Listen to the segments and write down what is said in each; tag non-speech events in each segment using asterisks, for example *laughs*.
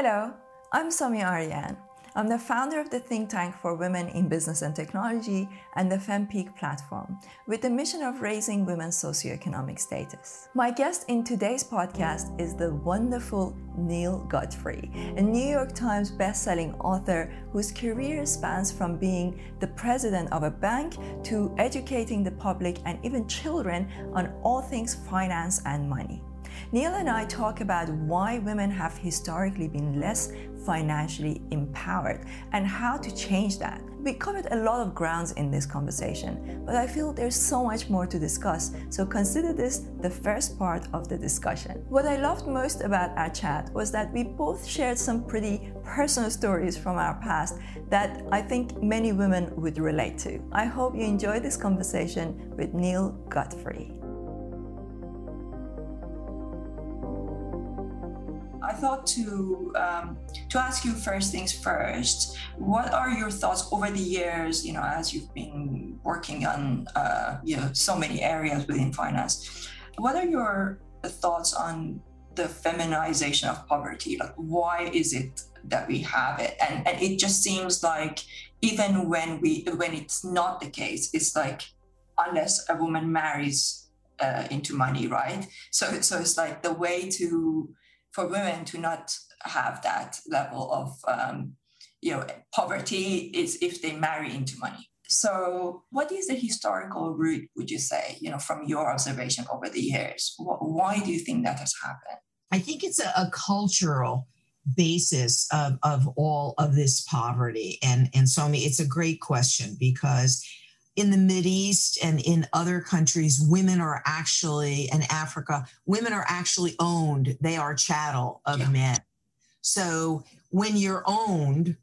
Hello, I'm Somi Arian. I'm the founder of the think tank for women in business and technology and the FemPeak platform, with the mission of raising women's socioeconomic status. My guest in today's podcast is the wonderful Neale Godfrey, a New York Times bestselling author whose career spans from being the president of a bank to educating the public and even children on all things finance and money. Neale and I talk about why women have historically been less financially empowered and how to change that. We covered a lot of grounds in this conversation, but I feel there's so much more to discuss, so consider this the first part of the discussion. What I loved most about our chat was that we both shared some pretty personal stories from our past that I think many women would relate to. I hope you enjoy this conversation with Neale Godfrey. I thought to um, to ask you first things first. What are your thoughts over the years? You know, as you've been working on uh, you know so many areas within finance. What are your thoughts on the feminization of poverty? Like, why is it that we have it? And and it just seems like even when we when it's not the case, it's like unless a woman marries uh, into money, right? So so it's like the way to for women to not have that level of um, you know poverty is if they marry into money. So what is the historical root would you say you know from your observation over the years? Why do you think that has happened? I think it's a, a cultural basis of, of all of this poverty. And and so it's a great question because in the Mid East and in other countries, women are actually, in Africa, women are actually owned. They are chattel of yeah. men. So when you're owned,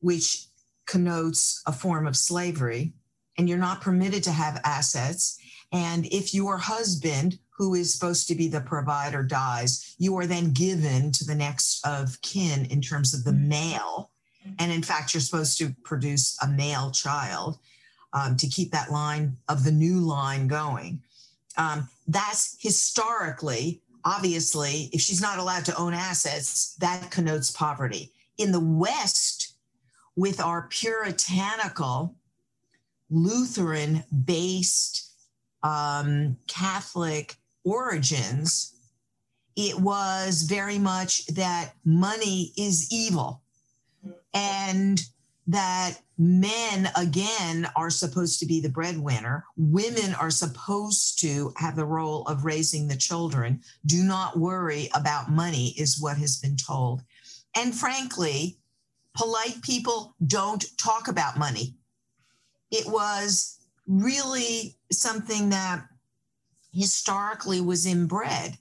which connotes a form of slavery, and you're not permitted to have assets, and if your husband, who is supposed to be the provider, dies, you are then given to the next of kin in terms of the mm-hmm. male. And in fact, you're supposed to produce a male child um, to keep that line of the new line going. Um, that's historically, obviously, if she's not allowed to own assets, that connotes poverty. In the West, with our puritanical, Lutheran based um, Catholic origins, it was very much that money is evil. And that men again are supposed to be the breadwinner. Women are supposed to have the role of raising the children. Do not worry about money is what has been told. And frankly polite people don't talk about money. It was really something that historically was inbred.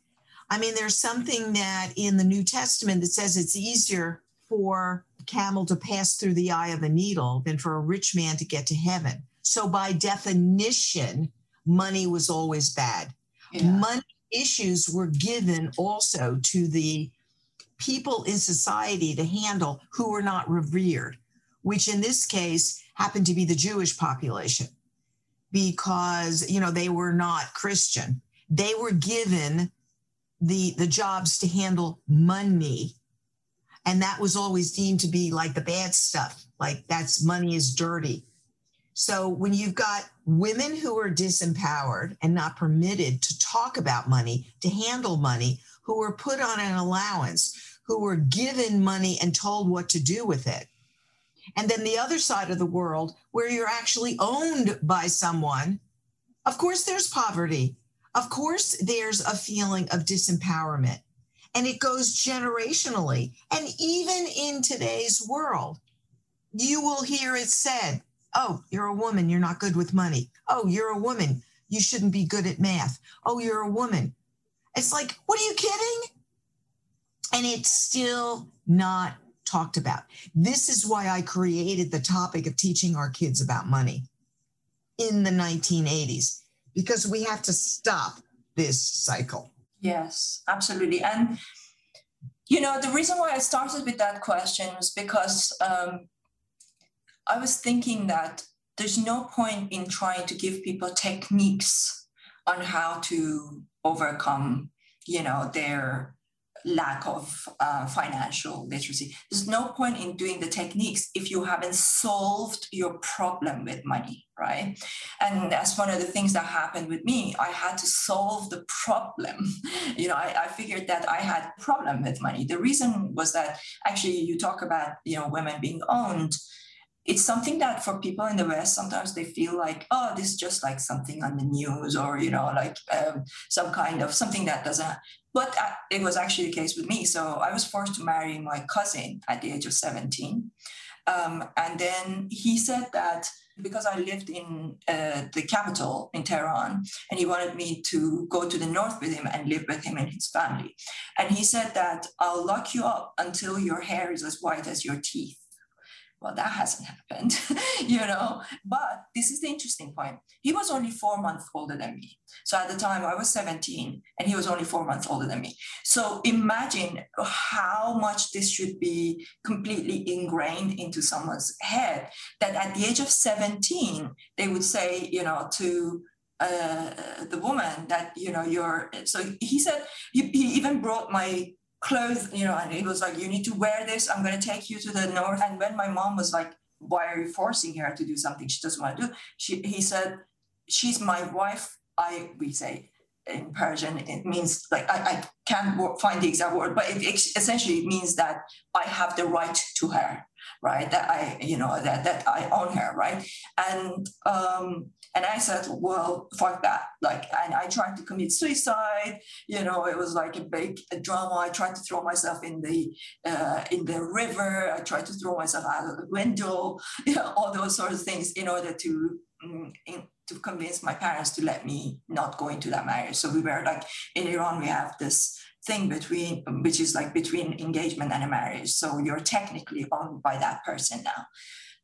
I mean there's something that in the new testament that says it's easier for camel to pass through the eye of a needle than for a rich man to get to heaven. So, by definition, money was always bad. Yeah. Money issues were given also to the people in society to handle who were not revered, which in this case happened to be the Jewish population because you know they were not Christian. They were given the the jobs to handle money and that was always deemed to be like the bad stuff, like that's money is dirty. So when you've got women who are disempowered and not permitted to talk about money, to handle money, who are put on an allowance, who were given money and told what to do with it. And then the other side of the world where you're actually owned by someone, of course, there's poverty. Of course, there's a feeling of disempowerment and it goes generationally. And even in today's world, you will hear it said, Oh, you're a woman, you're not good with money. Oh, you're a woman, you shouldn't be good at math. Oh, you're a woman. It's like, what are you kidding? And it's still not talked about. This is why I created the topic of teaching our kids about money in the 1980s, because we have to stop this cycle. Yes, absolutely. And, you know, the reason why I started with that question was because um, I was thinking that there's no point in trying to give people techniques on how to overcome, you know, their lack of uh, financial literacy. There's no point in doing the techniques if you haven't solved your problem with money, right? And that's one of the things that happened with me. I had to solve the problem. *laughs* you know, I, I figured that I had problem with money. The reason was that actually you talk about, you know, women being owned it's something that for people in the west sometimes they feel like oh this is just like something on the news or you know like um, some kind of something that doesn't but uh, it was actually the case with me. So i was forced to marry my cousin at the age of 17 um, and then he said that because I lived in uh, the capital in Tehran, and he wanted me to go to the north with him and live with him and his family. And he said that I'll lock you up until your hair is as white as your teeth well that hasn't happened *laughs* you know? But this is the interesting point. He was only four months older than me. So at the time i was 17 and he was only four months older than me. So imagine how much this should be completely ingrained into someone's head that at the age of 17 they would say you know to uh, the woman that you know you're so he said he, he even brought my clothes, you know, and it was like, you need to wear this. I'm going to take you to the north. And when my mom was like, why are you forcing her to do something she doesn't want to do? She, he said, she's my wife. I, we say in Persian, it means like, I, I can't find the exact word, but it, it essentially means that I have the right to her, right? That I, you know, that, that I own her, right? And, um, and I said, well, fuck that. Like, and I tried to commit suicide. You know, it was like a big drama. I tried to throw myself in the uh, in the river. I tried to throw myself out of the window. *laughs* You know, all those sort of things in order to um, in, to convince my parents to let me not go into that marriage. So we were like in Iran, we have this thing between which is like between engagement and a marriage. So you're technically owned by that person now,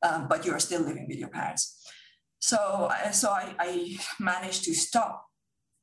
um, but you're still living with your parents so so I, I managed to stop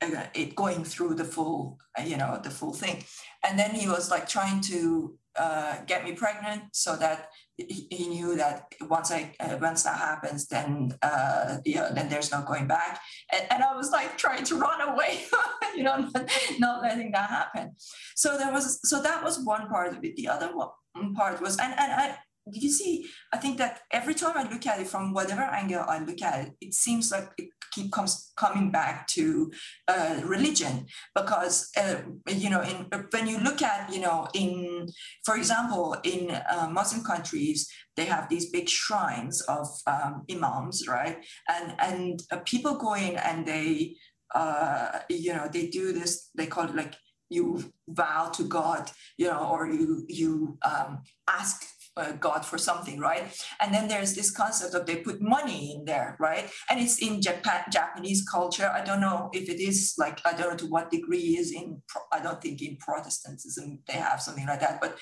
uh, it going through the full you know the full thing and then he was like trying to uh, get me pregnant so that he, he knew that once I uh, once that happens then uh, yeah then there's no going back. And, and I was like trying to run away *laughs* you know not, *laughs* not letting that happen. So there was so that was one part of it. The other one part was and and I you see, I think that every time I look at it from whatever angle I look at it, it seems like it keep comes coming back to uh, religion. Because uh, you know in, when you look at you know in for example in uh, Muslim countries they have these big shrines of um, imams right? And and uh, people go in and they uh, you know they do this they call it like you vow to God you know or you you um, ask uh, God for something, right? And then there's this concept of they put money in there, right? And it's in Japan, Japanese culture. I don't know if it is like I don't know to what degree is in. I don't think in Protestantism they have something like that, but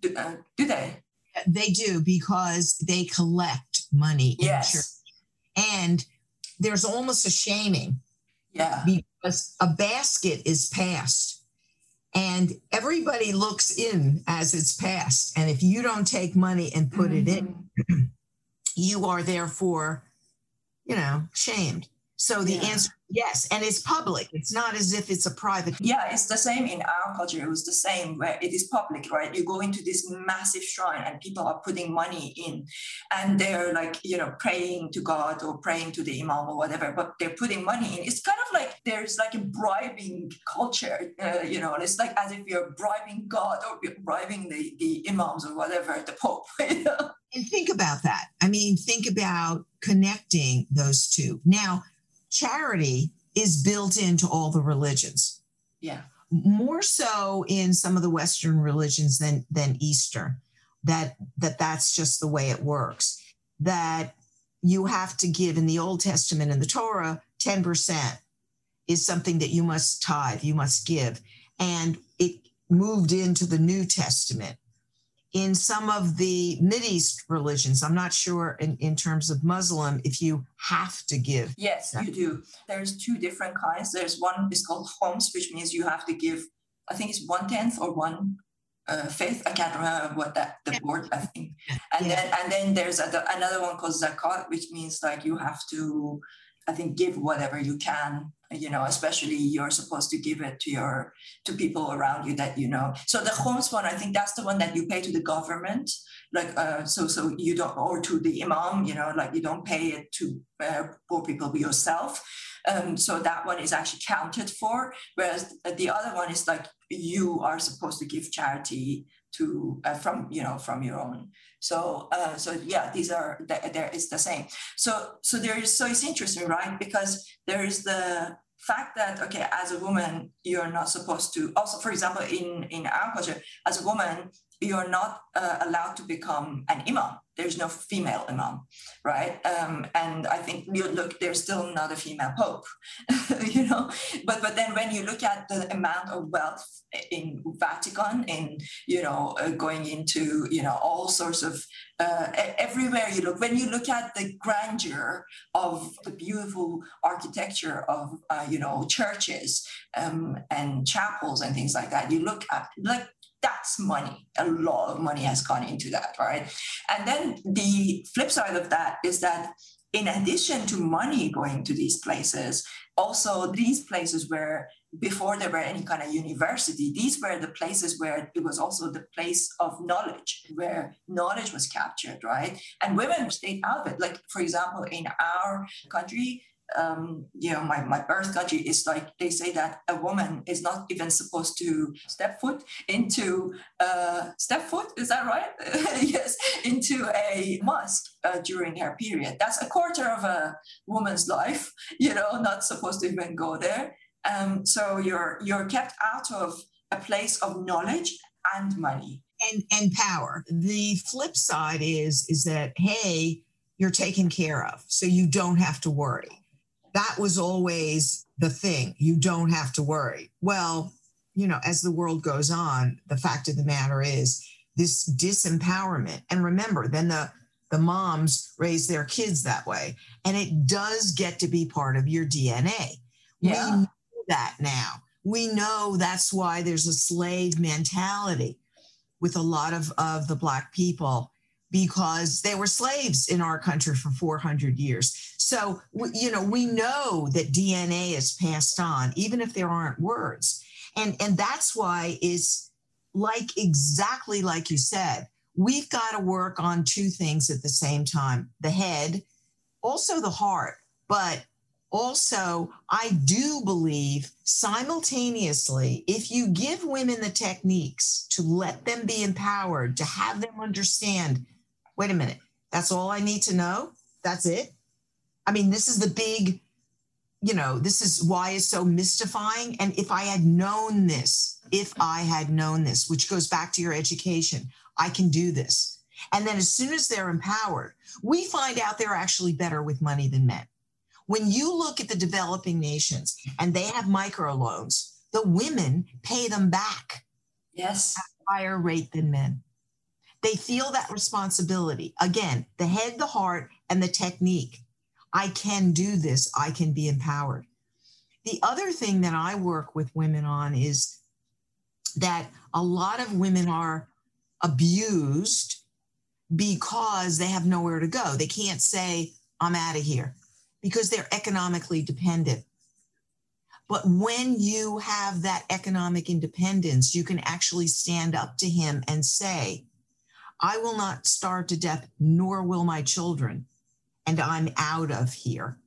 do, uh, do they? They do because they collect money. Yes. And there's almost a shaming. Yeah. Because a basket is passed and everybody looks in as it's passed. And if you don't take money and put mm-hmm. it in, mm-hmm. you are therefore, you know, shamed. So the yeah. answer yes, and it's public. It's not as if it's a private. Yeah, it's the same in our culture. It was the same where it is public, right? You go into this massive shrine and people are putting money in, and they're like you know praying to God or praying to the imam or whatever, but they're putting money in. It's kind of like there's like a bribing culture. Uh, you know, it's like as if you're bribing God or bribing the the imams or whatever, the Pope. *laughs* You know? And think about that. I mean, think about connecting those two. Now, charity is built into all the religions. Yeah. More so in some of the Western religions than than Eastern. That that that's just the way it works. That you have to give in the Old Testament and the Torah, 10% is something that you must tithe, you must give. And it moved into the New Testament in some of the East religions. I'm not sure in, in terms of Muslim if you have to give. Yes, you do. There's two different kinds. There's one is called khums, which means you have to give, I think it's one tenth or one uh, fifth. I can't remember what that the word I think. And yeah. then and then there's a, another one called zakat, which means like you have to I think give whatever you can you know especially you're supposed to give it to your to people around you that you know. So the khums one i think that's the one that you pay to the government like uh, so so you don't or to the imam you know like you don't pay it to uh, poor people yourself. Um, so that one is actually counted for whereas the other one is like you are supposed to give charity to uh, from you know from your own so uh, so yeah these are there is the same. So so there is so it's interesting right? Because there is the fact that okay as a woman you're not supposed to also for example in in our culture as a woman you're not uh, allowed to become an imam. There's no female imam, right? Um, and I think you look, there's still not a female pope, *laughs* you know. But but then when you look at the amount of wealth in Vatican, in you know, uh, going into you know all sorts of uh, everywhere you look, when you look at the grandeur of the beautiful architecture of uh, you know churches um, and chapels and things like that, you look at like that's money. A lot of money has gone into that, right? And then the flip side of that is that in addition to money going to these places, also these places where before there were any kind of university, these were the places where it was also the place of knowledge, where knowledge was captured, right? And women stayed out of it. Like, for example, in our country, um, you know, my, my birth country is like they say that a woman is not even supposed to step foot into uh, step foot. Is that right? *laughs* yes, into a mosque uh, during her period. That's a quarter of a woman's life. *laughs* You know, not supposed to even go there. Um, so you're you're kept out of a place of knowledge and money and and power. The flip side is is that hey, you're taken care of, so you don't have to worry that was always the thing. You don't have to worry. Well, you know, as the world goes on, the fact of the matter is this disempowerment. And remember, then the the moms raise their kids that way. And it does get to be part of your DNA. Yeah. We know that now. We know that's why there's a slave mentality with a lot of, of the Black people because they were slaves in our country for 400 years. So, you know, we know that DNA is passed on, even if there aren't words. And, and that's why it's like exactly like you said, we've got to work on two things at the same time the head, also the heart, but also, I do believe simultaneously, if you give women the techniques to let them be empowered, to have them understand wait a minute, that's all I need to know? That's it? I mean, this is the big, you know, this is why it's so mystifying. And if I had known this, if I had known this, which goes back to your education, I can do this. And then as soon as they're empowered, we find out they're actually better with money than men. When you look at the developing nations and they have microloans, the women pay them back. Yes. At a higher rate than men. They feel that responsibility. Again, the head, the heart, and the technique. I can do this. I can be empowered. The other thing that I work with women on is that a lot of women are abused because they have nowhere to go. They can't say, I'm out of here because they're economically dependent. But when you have that economic independence, you can actually stand up to him and say, I will not starve to death, nor will my children. And I'm out of here.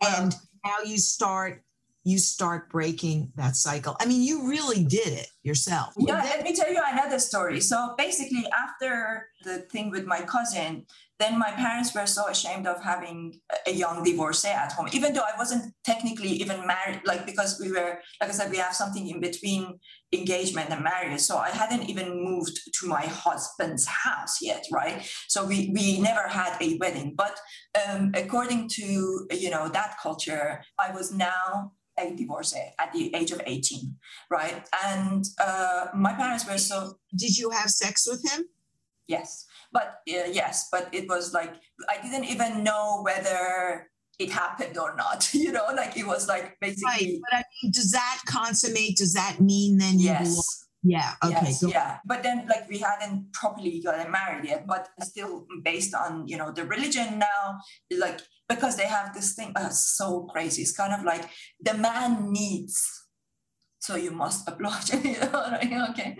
And now you start you start breaking that cycle. I mean, you really did it yourself. Yeah, let me tell you another story. So basically, after the thing with my cousin, then my parents were so ashamed of having a young divorcee at home, even though I wasn't technically even married, like because we were, like I said, we have something in between engagement and marriage. So I hadn't even moved to my husband's house yet, right? So we, we never had a wedding. But um, according to, you know, that culture, I was now a divorcee at the age of 18, right? And uh, my parents were so. Did you have sex with him? Yes but uh, yes but it was like i didn't even know whether it happened or not *laughs* you know like it was like basically right. but i mean does that consummate does that mean then you yes Yeah. Okay. Yes, yeah. But then, like, we hadn't properly gotten married yet, but still based on, you know, the religion now, like, because they have this thing, uh, so crazy. It's kind of like the man needs so you must *laughs* oblige. okay.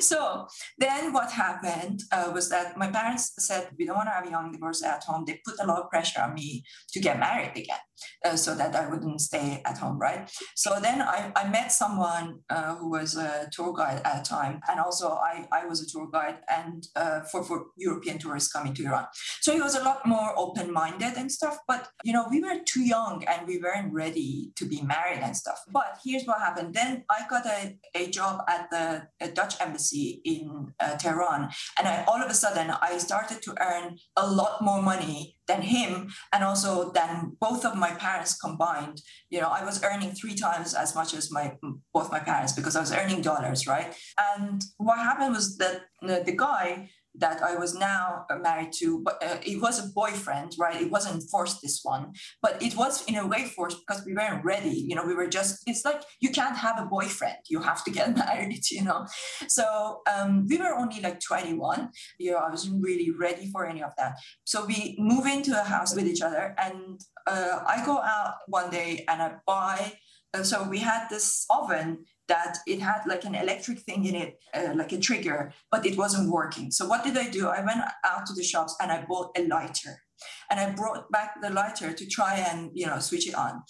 So then what happened uh, was that my parents said, we don't want to have a young divorce at home. They put a lot of pressure on me to get married again uh, so that I wouldn't stay at home, right? So then I, I met someone uh, who was a tour guide at the time. And also I, I was a tour guide and uh, for, for European tourists coming to Iran. So he was a lot more open-minded and stuff. But, you know, we were too young and we weren't ready to be married and stuff. But here's what happened. Then I got a, a job at the Dutch embassy in uh, Tehran. And I, all of a sudden, I started to earn a lot more money than him and also than both of my parents combined. You know, I was earning three times as much as my both my parents because I was earning dollars, right? And what happened was that the guy that I was now married to, but uh, it was a boyfriend, right? It wasn't forced this one, but it was in a way forced because we weren't ready. You know, we were just. It's like you can't have a boyfriend; you have to get *laughs* married. You know, so um, we were only like 21. You know, I wasn't really ready for any of that. So we move into a house with each other, and uh, I go out one day and I buy. Uh, so we had this oven that it had like an electric thing in it, uh, like a trigger, but it wasn't working. So what did I do? I went out to the shops and I bought a lighter, and I brought back the lighter to try and you know switch it on.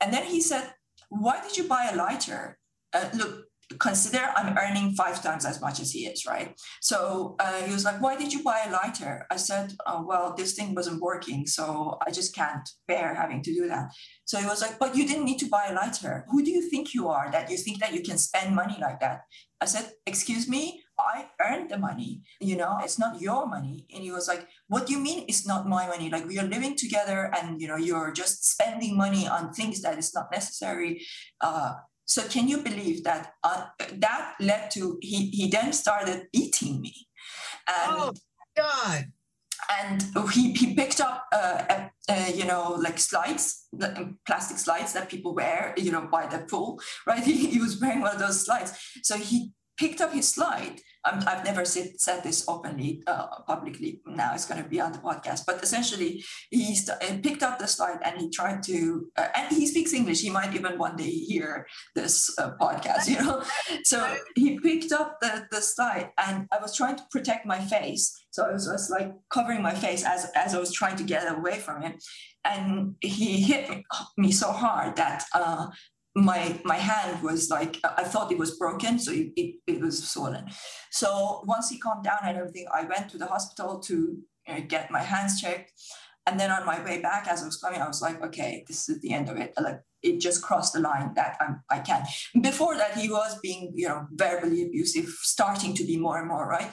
And then he said, "Why did you buy a lighter? Uh, look, consider I'm earning five times as much as he is, right? So uh, he was like, Why did you buy a lighter? I said, oh, Well, this thing wasn't working. So I just can't bear having to do that. So he was like, But you didn't need to buy a lighter. Who do you think you are that you think that you can spend money like that? I said, Excuse me, I earned the money. You know, it's not your money. And he was like, What do you mean it's not my money? Like we are living together and you know, you're just spending money on things that is not necessary. Uh, so can you believe that uh, that led to he he then started beating me. And, oh God! And he he picked up uh, you know like slides, plastic slides that people wear you know by the pool, right? *laughs* He, he was wearing one of those slides. So he picked up his slide i have never said, said this openly, uh, publicly. Now it's going to be on the podcast. But essentially, he st- picked up the slide and he tried to, uh, and he speaks English. He might even one day hear this uh, podcast, you know. So he picked up the, the slide, and I was trying to protect my face. So I was just like covering my face as, as I was trying to get away from him. And he hit me, me so hard that uh, my my hand was like I thought it was broken, so it, it, was swollen. So once he calmed down and everything, I went to the hospital to know, get my hands checked. And then on my way back, as I was coming, I was like, okay, this is the end of it. Like it just crossed the line that I'm, I can. Before that, he was being, you know, verbally abusive, starting to be more and more, right?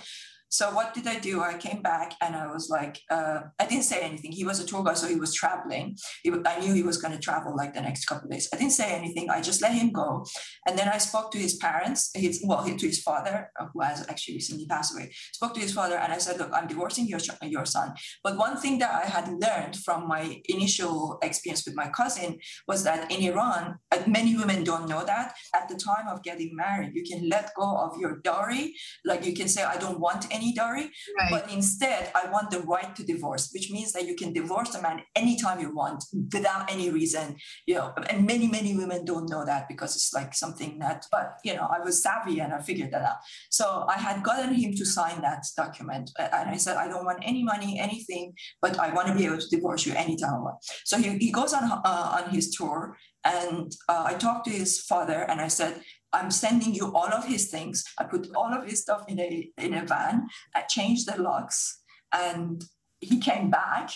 So what did I do? I came back and I was like, uh, I didn't say anything. He was a tour guide, so he was traveling. He, I knew he was going to travel like the next couple days. I didn't say anything. I just let him go. And then I spoke to his parents, his, well, to his father, uh, who has actually recently passed away. Spoke to his father and I said, look, I'm divorcing your, your son. But one thing that I had learned from my initial experience with my cousin was that in Iran, uh, many women don't know that at the time of getting married, you can let go of your dowry. Like you can say, I don't want any right. but instead I want the right to divorce, which means that you can divorce a man anytime you want without any reason. You know, and many, many women don't know that because it's like something that, but you know, I was savvy and I figured that out. So I had gotten him to sign that document. And I said, I don't want any money, anything, but I want to be able to divorce you anytime I want. So he, he goes on, uh, on his tour and uh, I talked to his father and I said, I'm sending you all of his things. I put all of his stuff in a in a van. I changed the locks, and he came back,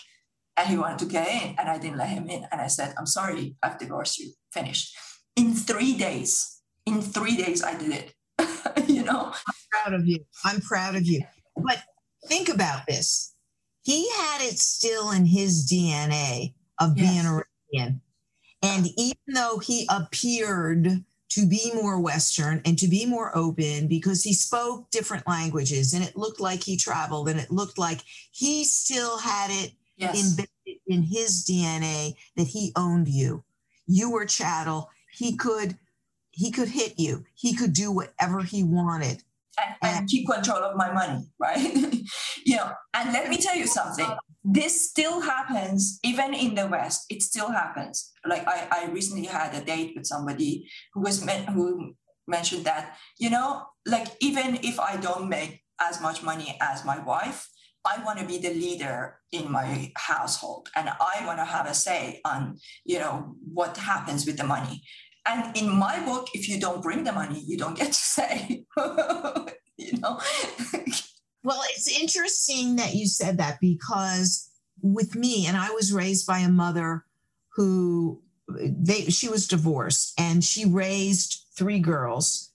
and he wanted to get in, and I didn't let him in. And I said, "I'm sorry, I've divorced you. Finished." In three days. In three days, I did it. *laughs* you know. I'm proud of you. I'm proud of you. But think about this. He had it still in his DNA of yes. being a Iranian. And even though he appeared to be more Western and to be more open because he spoke different languages and it looked like he traveled and it looked like he still had it yes. embedded in his DNA that he owned you. You were chattel. He could he could hit you. He could do whatever he wanted. And, and keep control of my money, right? *laughs* you know, and let me tell you something. This still happens even in the West. It still happens. Like I, I recently had a date with somebody who was meant who mentioned that, you know, like even if I don't make as much money as my wife, I want to be the leader in my household and I want to have a say on, you know, what happens with the money. And in my book, if you don't bring the money, you don't get to say, *laughs* you know. *laughs* well, it's interesting that you said that because with me, and I was raised by a mother who they she was divorced and she raised three girls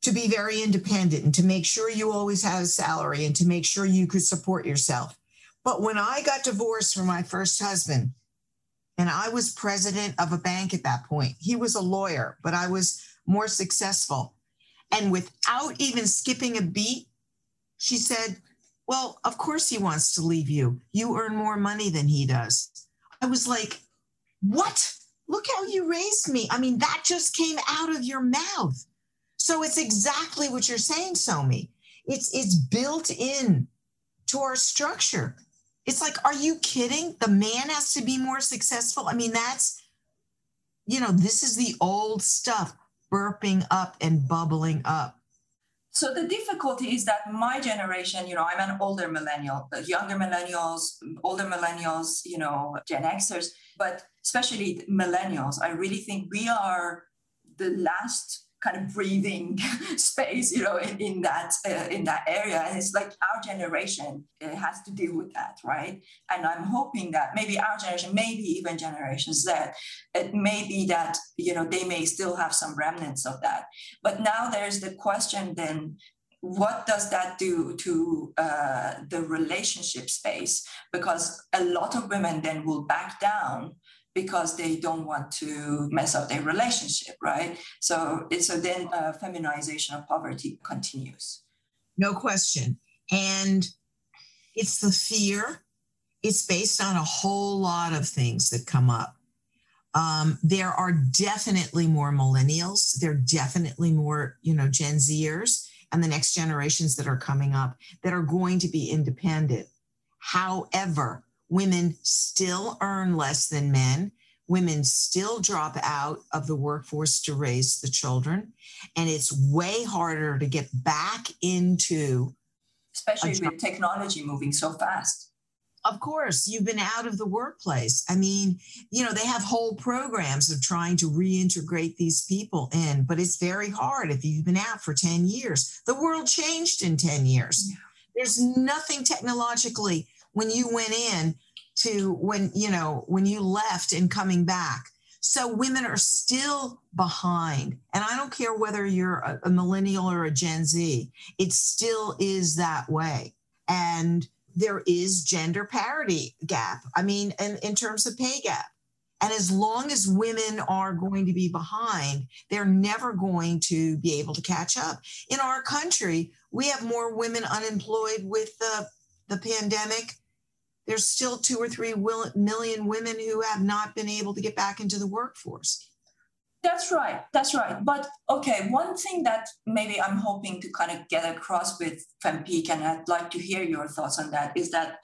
to be very independent and to make sure you always had a salary and to make sure you could support yourself. But when I got divorced from my first husband, and I was president of a bank at that point, he was a lawyer, but I was more successful. And without even skipping a beat, she said, Well, of course he wants to leave you. You earn more money than he does. I was like, What? Look how you raised me. I mean, that just came out of your mouth. So it's exactly what you're saying, Somi. It's it's built in to our structure. It's like, are you kidding? The man has to be more successful. I mean, that's, you know, this is the old stuff burping up and bubbling up. So the difficulty is that my generation, you know, I'm an older millennial, uh, younger millennials, older millennials, you know, Gen Xers, but especially millennials, I really think we are the last kind of breathing *laughs* space you know in, in that uh, in that area. And it's like our generation has to deal with that right? And i'm hoping that maybe our generation maybe even generations that it may be that you know they may still have some remnants of that. But now there's the question then what does that do to uh, the relationship space? Because a lot of women then will back down because they don't want to mess up their relationship, right? So so then uh, feminization of poverty continues. No question. And it's the fear. It's based on a whole lot of things that come up. Um, there are definitely more millennials. There are definitely more, you know, Gen Zers and the next generations that are coming up that are going to be independent. However, Women still earn less than men. Women still drop out of the workforce to raise the children. And it's way harder to get back into. Especially with technology moving so fast. Of course, you've been out of the workplace. I mean, you know, they have whole programs of trying to reintegrate these people in, but it's very hard if you've been out for 10 years. The world changed in 10 years. There's nothing technologically when you went in to when you know when you left and coming back. So women are still behind and i don't care whether you're a, a millennial or a gen z it still is that way. And there is gender parity gap i mean in, in terms of pay gap. And as long as women are going to be behind, they're never going to be able to catch up. In our country, we have more women unemployed with the, the pandemic there's still two or three million women who have not been able to get back into the workforce. That's right. That's right. But okay, one thing that maybe I'm hoping to kind of get across with FemPeak, and I'd like to hear your thoughts on that, is that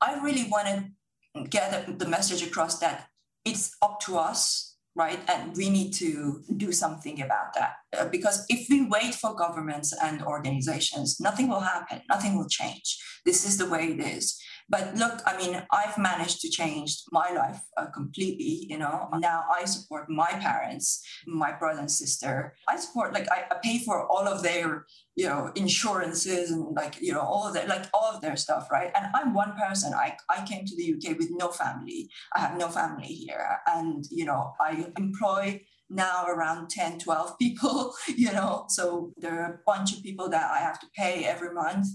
I really want to get the message across that it's up to us, right? And we need to do something about that. Uh, because if we wait for governments and organizations, nothing will happen, nothing will change. This is the way it is. But look, I mean, I've managed to change my life uh, completely. You know, now I support my parents, my brother and sister. I support, like, I, I pay for all of their, you know, insurances and like, you know, all of that, like all of their stuff, right? And I'm one person. I, I came to the UK with no family. I have no family here. And, you know, I employ now around 10 12 *laughs* people you know so there are a bunch of people that i have to pay every month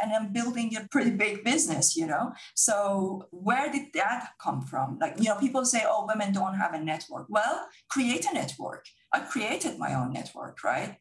and i'm building a pretty big business you know? So where did that come from? Like you know people say oh women don't have a network. Well create a network. I created my own network right?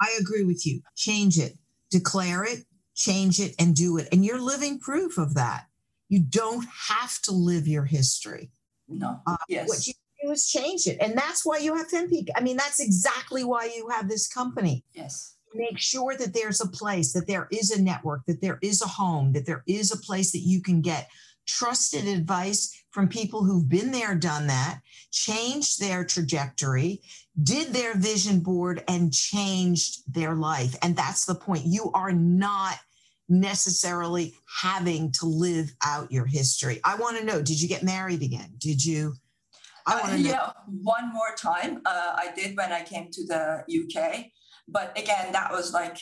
I agree with you. Change it. Declare it change it and do it. And you're living proof of that. You don't have to live your history. No. Uh, yes. what you is change it. And that's why you have FemPeak. I mean, that's exactly why you have this company. Yes. Make sure that there's a place, that there is a network, that there is a home, that there is a place that you can get trusted advice from people who've been there, done that, changed their trajectory, did their vision board, and changed their life. And that's the point. You are not necessarily having to live out your history. I want to know did you get married again? Did you? I want to uh. Yeah, one more time. Uh, I did when I came to the UK. But again, that was like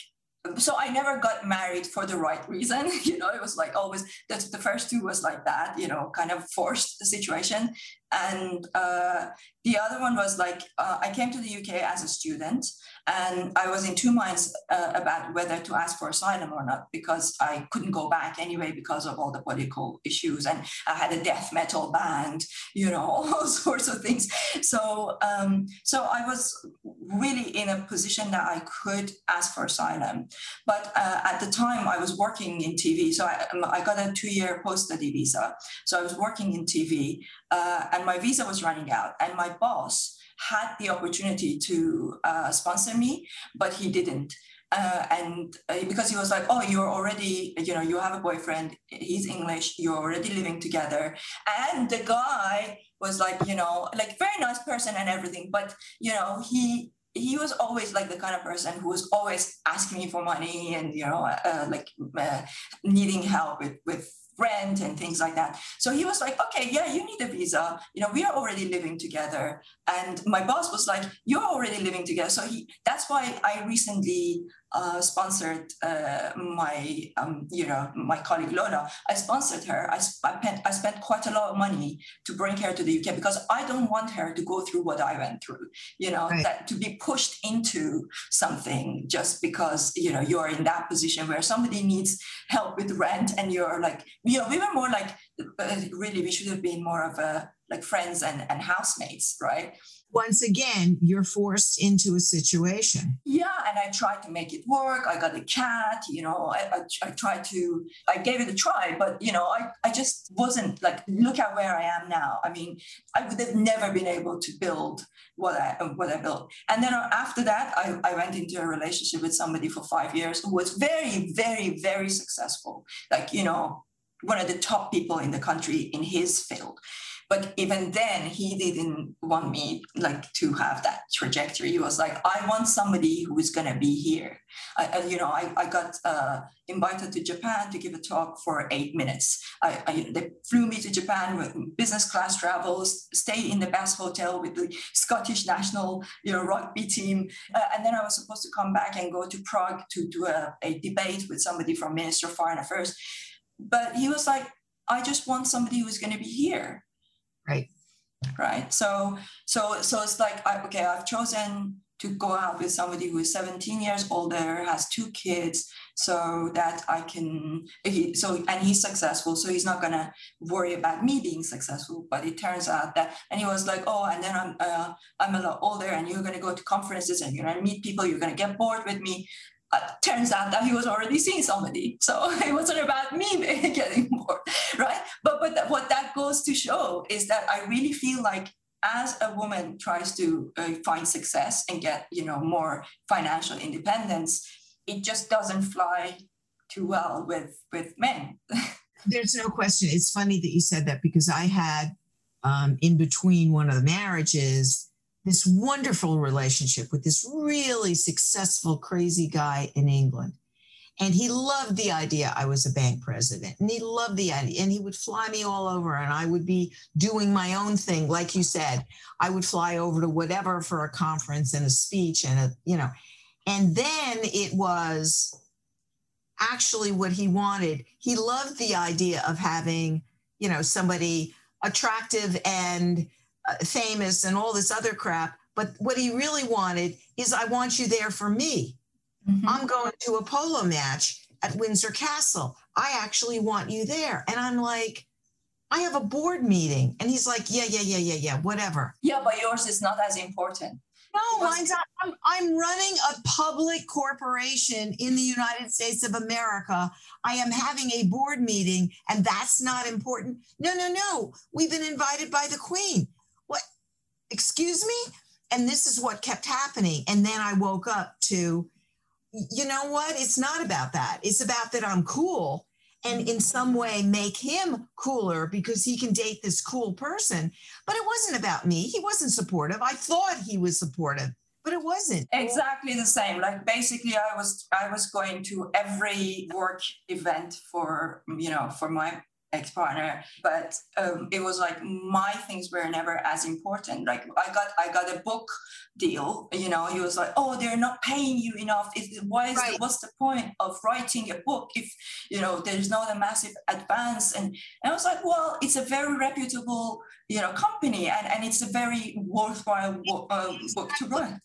so I never got married for the right reason. *laughs* You know, it was like always that's the first two was like that, you know, kind of forced the situation. And uh, the other one was like uh, I came to the UK as a student and I was in two minds uh, about whether to ask for asylum or not because I couldn't go back anyway because of all the political issues. And I had a death metal band, you know, *laughs* all sorts of things. So, um, so I was really in a position that I could ask for asylum. But uh, at the time, I was working in TV. So I, um, I got a two year post study visa. So I was working in TV uh, and my visa was running out. And my boss, had the opportunity to uh, sponsor me, but he didn't. Uh, and uh, because he was like, oh, you're already, you know, you have a boyfriend, he's English, you're already living together. And the guy was like, you know, like very nice person and everything, but, you know, he, he was always like the kind of person who was always asking me for money and you know uh, like uh, needing help with with rent and things like that. So he was like, okay, yeah, you need a visa. You know, we are already living together. And my boss was like, you're already living together. So he that's why I recently uh, sponsored uh, my, um, you know, my colleague Lola. I sponsored her. I, I, spent, I spent quite a lot of money to bring her to the UK because I don't want her to go through what I went through. You know, right. that to be pushed into something just because you know you're in that position where somebody needs help with rent and you're like, you know, we were more like, uh, really, we should have been more of a like friends and, and housemates, right? Once again, you're forced into a situation. Yeah, and I tried to make it work. I got a cat, you know, I, I, I, tried to, I gave it a try, but, you know, I, I just wasn't like, look at where I am now. I mean, I would have never been able to build what I, what I built. And then after that, I, I went into a relationship with somebody for five years who was very, very, very successful. Like, you know, one of the top people in the country in his field but even then he didn't want me like to have that trajectory. He was like i want somebody who is going to be here. I, you know i, I got uh, invited to japan to give a talk for eight minutes. I, I, they flew me to japan with business class travels stayed in the best hotel with the scottish national you know rugby team. Uh, and then i was supposed to come back and go to prague to do a, a debate with somebody from minister of foreign affairs. But he was like i just want somebody who's going to be here Right. Right. So so so it's like I, okay, I've chosen to go out with somebody who is 17 years older, has two kids, so that I can. He, so and he's successful, so he's not gonna worry about me being successful. But it turns out that, and he was like, oh, and then I'm uh, I'm a lot older, and you're gonna go to conferences, and you're gonna meet people, you're gonna get bored with me uh, turns out that he was already seeing somebody. So *laughs* it wasn't about me *laughs* getting more, right? But but what that goes to show is that I really feel like as a woman tries to uh, find success and get you know more financial independence, it just doesn't fly too well with with men. *laughs* There's no question. It's funny that you said that because I had um, in between one of the marriages this wonderful relationship with this really successful, crazy guy in England. And he loved the idea I was a bank president. And he loved the idea. And he would fly me all over, and I would be doing my own thing. Like you said, I would fly over to whatever for a conference and a speech and a, you know. And then it was actually what he wanted. He loved the idea of having, you know, somebody attractive and famous and all this other crap. But what he really wanted is, I want you there for me. Mm-hmm. I'm going to a polo match at Windsor Castle. I actually want you there. And I'm like, I have a board meeting. And he's like, yeah, yeah, yeah, yeah, yeah, whatever. Yeah, but yours is not as important. No, mine's not. I'm, I'm running a public corporation in the United States of America. I am having a board meeting, and that's not important. No, no, no. We've been invited by the Queen. Excuse me? And this is what kept happening. And then I woke up to, you know what? It's not about that. It's about that I'm cool and in some way make him cooler because he can date this cool person. But it wasn't about me. He wasn't supportive. I thought he was supportive, but it wasn't. Exactly the same. Like basically I was I was going to every work event for, you know, for my ex-partner but um, it was like my things were never as important. Like i got i got a book deal you know he was like oh they're not paying you enough. Is why is right. the, what's the point of writing a book if you know there's not a massive advance? And, and i was like well it's a very reputable you know company and, and it's a very worthwhile uh, book to write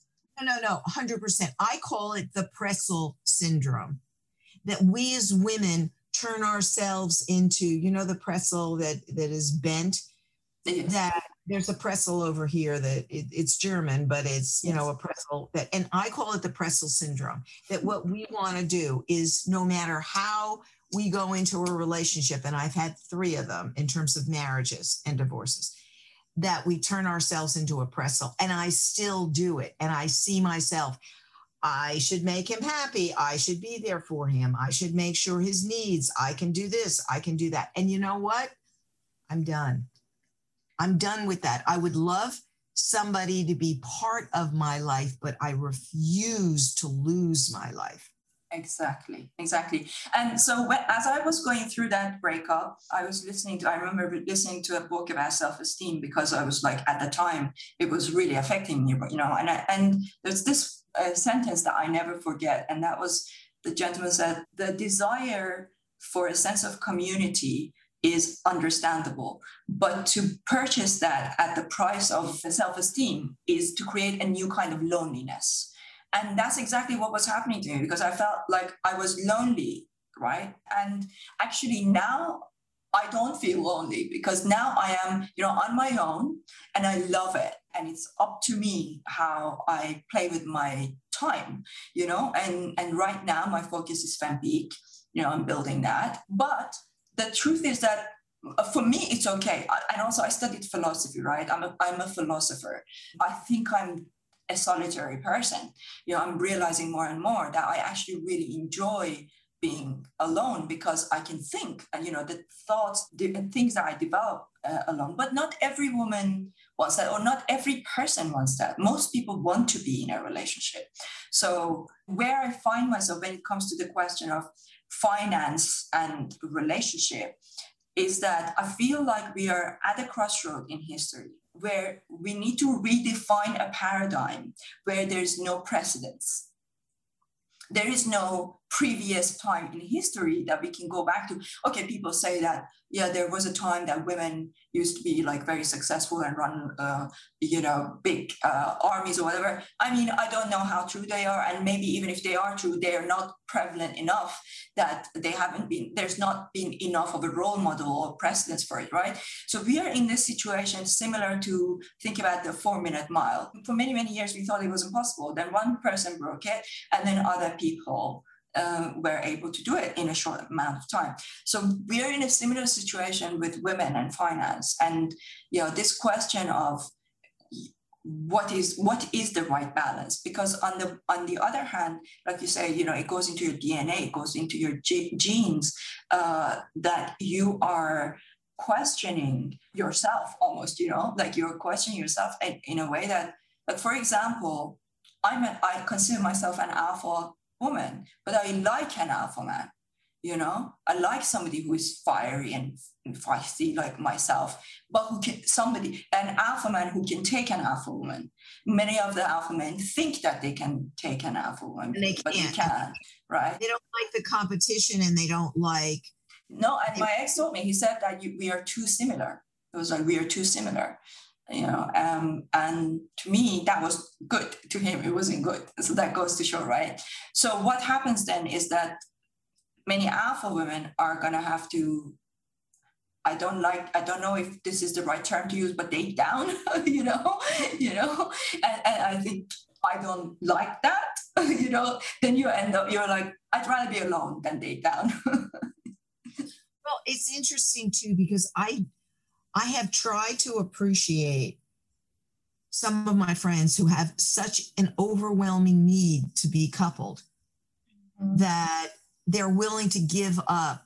no no no 100% i call it the pretzel syndrome that we as women turn ourselves into, you know, the pretzel that that is bent. That there's a pretzel over here that it, it's German, but it's you yes. know a pretzel that, and I call it the pretzel syndrome. That what we want to do is no matter how we go into a relationship, and I've had three of them in terms of marriages and divorces, that we turn ourselves into a pretzel, and I still do it, and I see myself. I should make him happy. I should be there for him. I should make sure his needs. I can do this. I can do that. And you know what? I'm done. I'm done with that. I would love somebody to be part of my life, but I refuse to lose my life. Exactly, exactly. And so when, as I was going through that breakup, I was listening to, I remember listening to a book about self-esteem because I was like, at the time, it was really affecting me, you know, and, I, and there's this a sentence that I never forget, and that was the gentleman said, "The desire for a sense of community is understandable, but to purchase that at the price of self-esteem is to create a new kind of loneliness." And that's exactly what was happening to me because I felt like I was lonely, right? And actually now I don't feel lonely because now I am, you know, on my own and I love it. And it's up to me how I play with my time, you know, and, and right now my focus is FemPeak, you know, I'm building that. But the truth is that uh, for me, it's okay. And also I studied philosophy, right? I'm a, I'm a philosopher. I think I'm a solitary person. You know, I'm realizing more and more that I actually really enjoy being alone because I can think and you know the thoughts the things that I develop uh, alone. But not every woman wants that or not every person wants that. Most people want to be in a relationship. So where I find myself when it comes to the question of finance and relationship is that I feel like we are at a crossroad in history where we need to redefine a paradigm where there's no precedence. There is no previous time in history that we can go back to. Okay, people say that, yeah, there was a time that women used to be like very successful and run, uh, you know, big uh, armies or whatever. I mean, I don't know how true they are. And maybe even if they are true, they are not prevalent enough that they haven't been, there's not been enough of a role model or precedence for it, right? So we are in this situation similar to think about the four minute mile. For many, many years, we thought it was impossible. Then one person broke it, and then other people uh, were able to do it in a short amount of time. So we're in a similar situation with women and finance, and you know this question of what is what is the right balance because on the on the other hand like you say you know it goes into your dna it goes into your genes uh, that you are questioning yourself almost you know like you're questioning yourself in, in a way that like for example i'm I consider myself an alpha woman, but I like an alpha man. You know, I like somebody who is fiery and, and feisty like myself, but who can somebody an alpha man who can take an alpha woman. Many of the alpha men think that they can take an alpha woman, they but they can't. Right? They don't like the competition, and they don't like. No, and my ex told me he said that you, we are too similar. It was like we are too similar you know um, and to me that was good. To him it wasn't good. So that goes to show right? So what happens then is that many alpha women are going to have to i don't like i don't know if this is the right term to use but date down *laughs* you know you know? And, and i think i don't like that *laughs* you know? Then you end up you're like i'd rather be alone than date down. *laughs* Well it's interesting too because i I have tried to appreciate some of my friends who have such an overwhelming need to be coupled mm-hmm. that they're willing to give up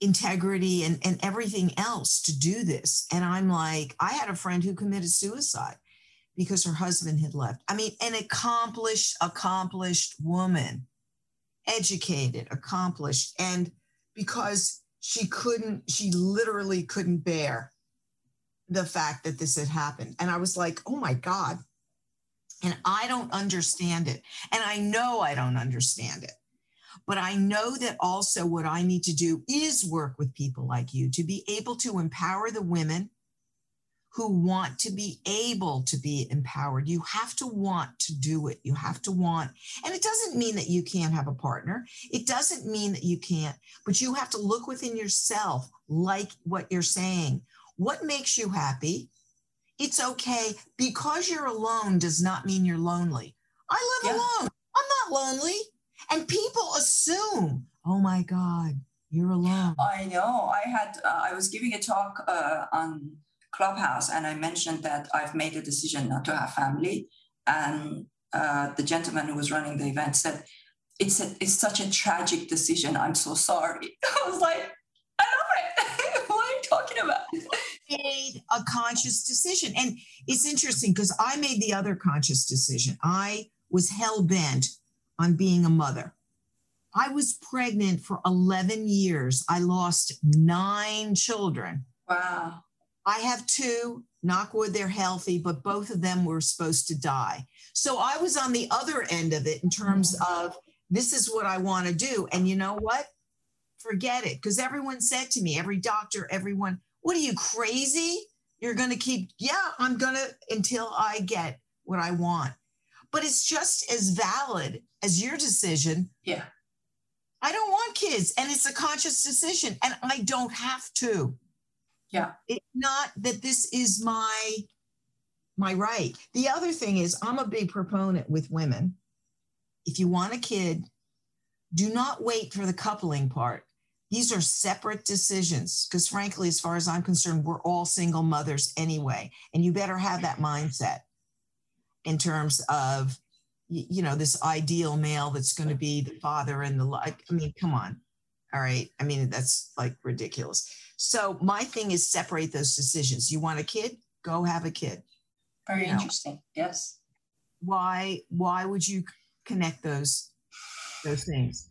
integrity and, and everything else to do this. And I'm like, I had a friend who committed suicide because her husband had left. I mean, an accomplished, accomplished woman, educated, accomplished. And because she couldn't, she literally couldn't bear the fact that this had happened. And I was like, oh my God. And I don't understand it. And I know I don't understand it. But I know that also what I need to do is work with people like you to be able to empower the women who want to be able to be empowered. You have to want to do it. You have to want, and it doesn't mean that you can't have a partner. It doesn't mean that you can't, but you have to look within yourself, like what you're saying. What makes you happy? It's okay because you're alone does not mean you're lonely. I live yeah. alone. I'm not lonely. And people assume, oh my God, you're alone. I know. I had, uh, I was giving a talk uh, on Clubhouse and I mentioned that I've made a decision not to have family. And uh, the gentleman who was running the event said, it's, a, it's such a tragic decision. I'm so sorry. *laughs* I was like, I love it. *laughs* what are you talking about? *laughs* made a conscious decision. And it's interesting because I made the other conscious decision. I was hell bent on being a mother. I was pregnant for 11 years. I lost nine children. Wow. I have two, knock wood, they're healthy, but both of them were supposed to die. So I was on the other end of it in terms mm. of this is what I want to do. And you know what? Forget it. Because everyone said to me, every doctor, everyone, what are you crazy? You're going to keep, yeah, I'm going to until I get what I want. But it's just as valid as your decision. Yeah. I don't want kids and it's a conscious decision and I don't have to. Yeah. It's not that this is my my right. The other thing is I'm a big proponent with women. If you want a kid, do not wait for the coupling part. These are separate decisions because, frankly, as far as I'm concerned, we're all single mothers anyway. And you better have that mindset in terms of, you know, this ideal male that's going to be the father and the like. I mean, come on. All right. I mean, that's like ridiculous. So, my thing is separate those decisions. You want a kid? Go have a kid. Very you interesting. Yes. Why? Why would you connect those those things?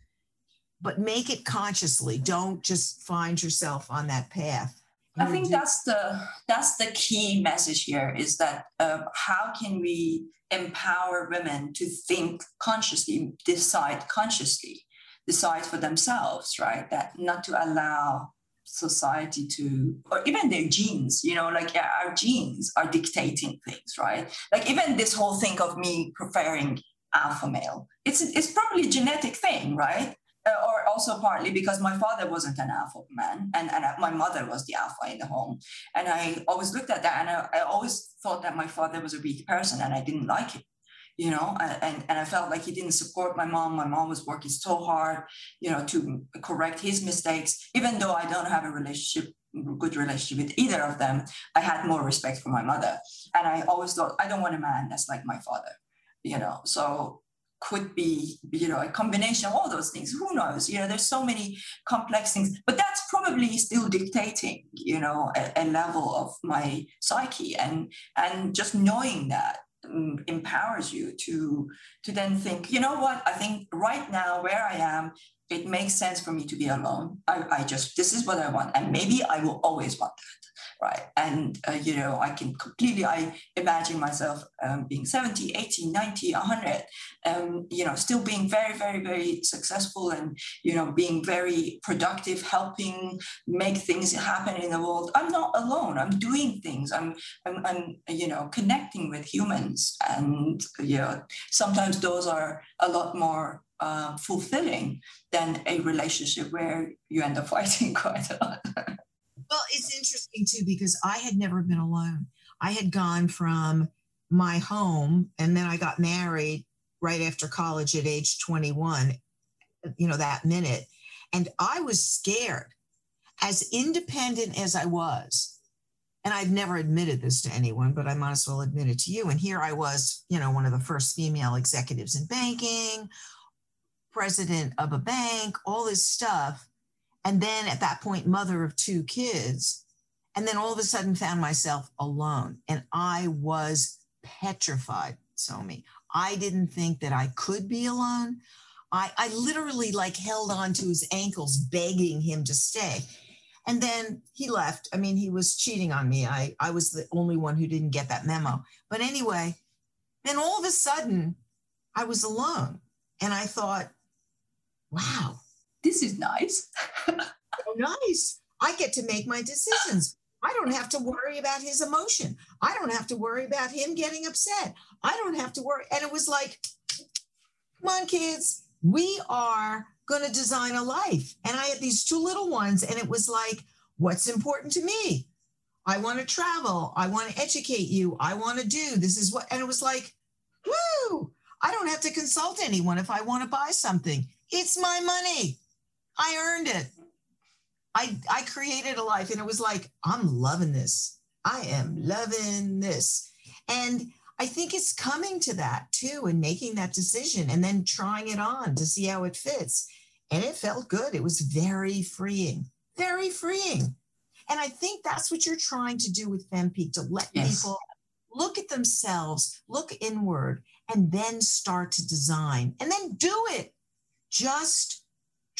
But make it consciously. Don't just find yourself on that path. I think that's the that's the key message here is that uh, how can we empower women to think consciously, decide consciously, decide for themselves, right? That not to allow society to or even their genes you know like yeah, our genes are dictating things right like even this whole thing of me preferring alpha male it's it's probably a genetic thing right uh, or also partly because my father wasn't an alpha man and, and my mother was the alpha in the home. And i always looked at that and I, I always thought that my father was a weak person and i didn't like it you know? And, and i felt like he didn't support my mom. My mom was working so hard you know to correct his mistakes. Even though i don't have a relationship good relationship with either of them i had more respect for my mother. And i always thought i don't want a man that's like my father you know? So could be you know a combination of all those things. Who knows? You know there's so many complex things but that's probably still dictating you know a, a level of my psyche. And and just knowing that um, empowers you to to then think you know what? I think right now where i am it makes sense for me to be alone. I, I just this is what i want and maybe i will always want that right? And, uh, you know, I can completely, I imagine myself um, being 70, 80, 90, 100, um, you know, still being very, very, very successful and, you know, being very productive, helping make things happen in the world. I'm not alone. I'm doing things. I'm, I'm, I'm you know, connecting with humans. And, you know, sometimes those are a lot more uh, fulfilling than a relationship where you end up *laughs* fighting quite a lot. Well, it's interesting too because I had never been alone. I had gone from my home and then I got married right after college at age 21, you know, that minute. And I was scared. As independent as I was, and I've never admitted this to anyone, but I might as well admit it to you. And here I was, you know, one of the first female executives in banking, president of a bank, all this stuff. And then at that point, mother of two kids. And then all of a sudden found myself alone. And I was petrified, Somi. I didn't think that I could be alone. I, I literally like held on to his ankles, begging him to stay. And then he left. I mean, he was cheating on me. I, I was the only one who didn't get that memo. But anyway, then all of a sudden, I was alone. And I thought, wow, this is nice. *laughs* nice. I get to make my decisions. I don't have to worry about his emotion. I don't have to worry about him getting upset. I don't have to worry. And it was like, come on, kids, we are going to design a life. And I had these two little ones, and it was like, what's important to me? I want to travel. I want to educate you. I want to do this is what, and it was like, whoo, I don't have to consult anyone if I want to buy something. It's my money. I earned it. I, I created a life and it was like, I'm loving this. I am loving this. And I think it's coming to that too and making that decision and then trying it on to see how it fits. And it felt good. It was very freeing, very freeing. And I think that's what you're trying to do with FemPeak to let yes. people look at themselves, look inward, and then start to design and then do it. Just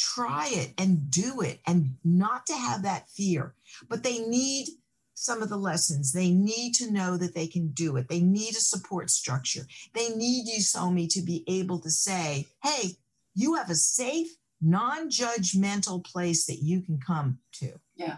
try it and do it and not to have that fear. But they need some of the lessons. They need to know that they can do it. They need a support structure. They need you, Somi, to be able to say, hey, you have a safe, non judgmental place that you can come to. Yeah,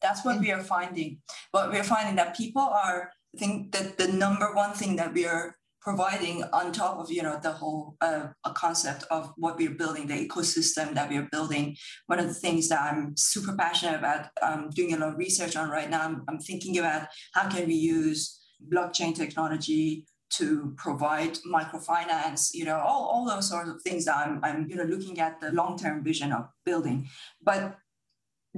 that's what and, we are finding. What we're finding that people are, I think that the number one thing that we are providing on top of you know the whole uh, concept of what we're building the ecosystem that we're building one of the things that i'm super passionate about um, doing a lot of research on right now I'm, I'm thinking about how can we use blockchain technology to provide microfinance, you know, all, all those sorts of things that I'm, I'm, you know, looking at the long-term vision of building. But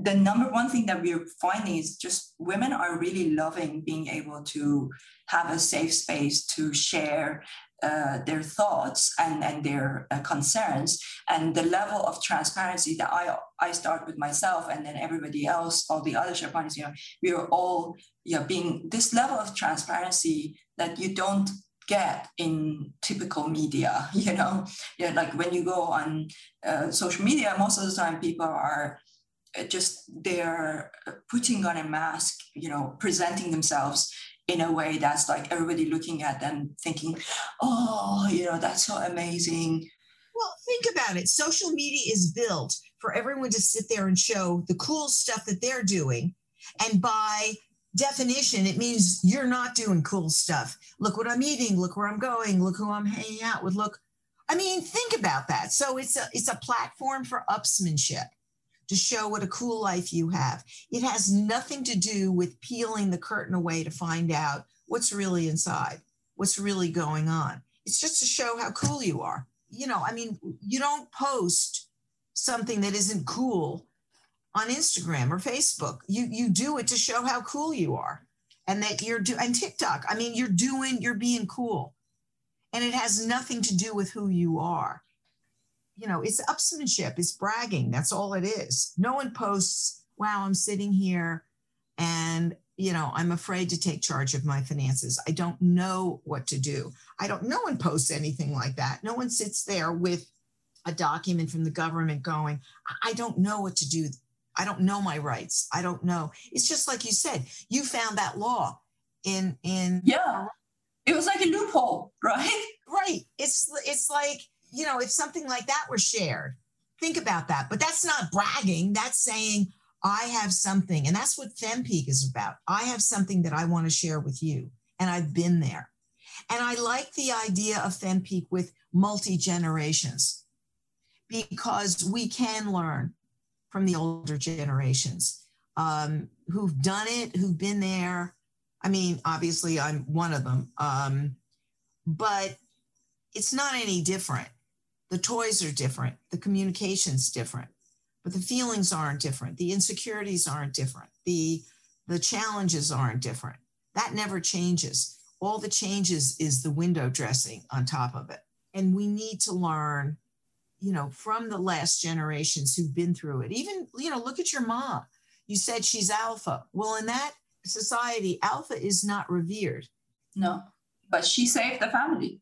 the number one thing that we're finding is just women are really loving being able to have a safe space to share uh, their thoughts and, and their uh, concerns. And the level of transparency that I, I start with myself and then everybody else, all the other share partners, you know, we are all yeah, being this level of transparency that you don't get in typical media, *laughs* you know, like when you go on uh, social media, most of the time people are Uh, just they're uh, putting on a mask, you know, presenting themselves in a way that's like everybody looking at them thinking, oh, you know, that's so amazing. Well, think about it. Social media is built for everyone to sit there and show the cool stuff that they're doing. And by definition, it means you're not doing cool stuff. Look what I'm eating. Look where I'm going. Look who I'm hanging out with. Look, I mean, think about that. So it's a it's a platform for upsmanship to show what a cool life you have. It has nothing to do with peeling the curtain away to find out what's really inside, what's really going on. It's just to show how cool you are. You know, I mean, you don't post something that isn't cool on Instagram or Facebook. You you do it to show how cool you are. And that you're doing and TikTok. I mean, you're doing, you're being cool. And it has nothing to do with who you are you know, it's upsmanship, it's bragging. That's all it is. No one posts, wow, I'm sitting here and, you know, I'm afraid to take charge of my finances. I don't know what to do. I don't, no one posts anything like that. No one sits there with a document from the government going, I don't know what to do. I don't know my rights. I don't know. It's just like you said, you found that law in, in, yeah. It was like a loophole, *laughs* right? Right. It's, it's like, you know, if something like that were shared, think about that. But that's not bragging. That's saying, I have something. And that's what FemPeak is about. I have something that I want to share with you. And I've been there. And I like the idea of FemPeak with multi generations because we can learn from the older generations um, who've done it, who've been there. I mean, obviously, I'm one of them. Um, but it's not any different. The toys are different, the communication's different, but the feelings aren't different, the insecurities aren't different, the The challenges aren't different. That never changes. All the changes is the window dressing on top of it. And we need to learn, you know, from the last generations who've been through it. Even, you know, look at your mom. You said she's alpha. Well, in that society, alpha is not revered. No, but she saved the family.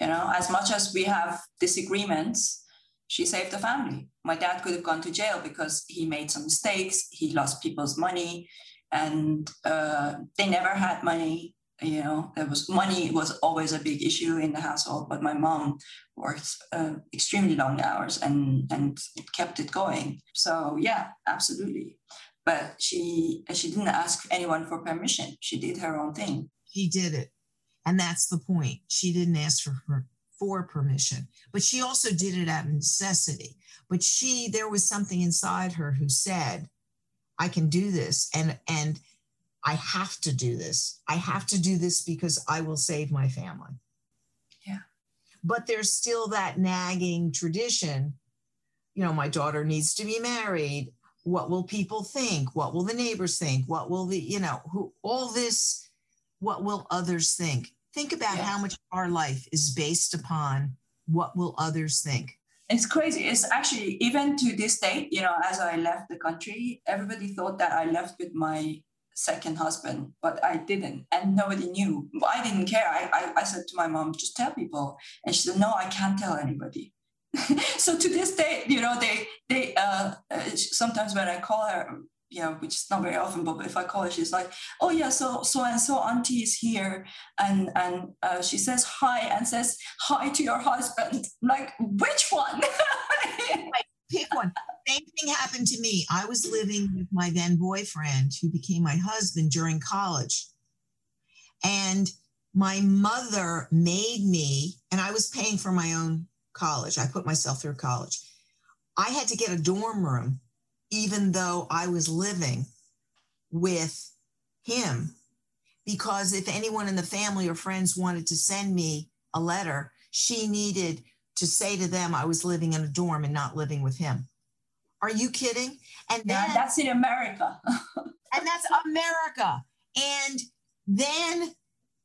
You know, as much as we have disagreements, she saved the family. My dad could have gone to jail because he made some mistakes. He lost people's money, and uh, they never had money. You know, there was money was always a big issue in the household. But my mom worked uh, extremely long hours and and kept it going. So yeah, absolutely. But she she didn't ask anyone for permission. She did her own thing. He did it. And that's the point. She didn't ask for, for, for permission, but she also did it out of necessity. But she, there was something inside her who said, I can do this. And, and I have to do this. I have to do this because I will save my family. Yeah. But there's still that nagging tradition. You know, my daughter needs to be married. What will people think? What will the neighbors think? What will the, you know, who all this, what will others think? Think about yes. how much our life is based upon what will others think. It's crazy. It's actually even to this day, you know, as I left the country, everybody thought that I left with my second husband, but I didn't, and nobody knew. I didn't care. I, I, I said to my mom, just tell people, and she said, no, I can't tell anybody. *laughs* so to this day, you know, they they uh, uh, sometimes when I call her, know, which is not very often, but if I call her, she's like, "Oh yeah, so so and so auntie is here," and and uh, she says hi and says hi to your husband. I'm like, which one? *laughs* Pick one. Same thing happened to me. I was living with my then boyfriend, who became my husband during college, and my mother made me, and I was paying for my own college. I put myself through college. I had to get a dorm room even though I was living with him. Because if anyone in the family or friends wanted to send me a letter, she needed to say to them I was living in a dorm and not living with him. Are you kidding? And then, yeah, that's in America. *laughs* and that's America. And then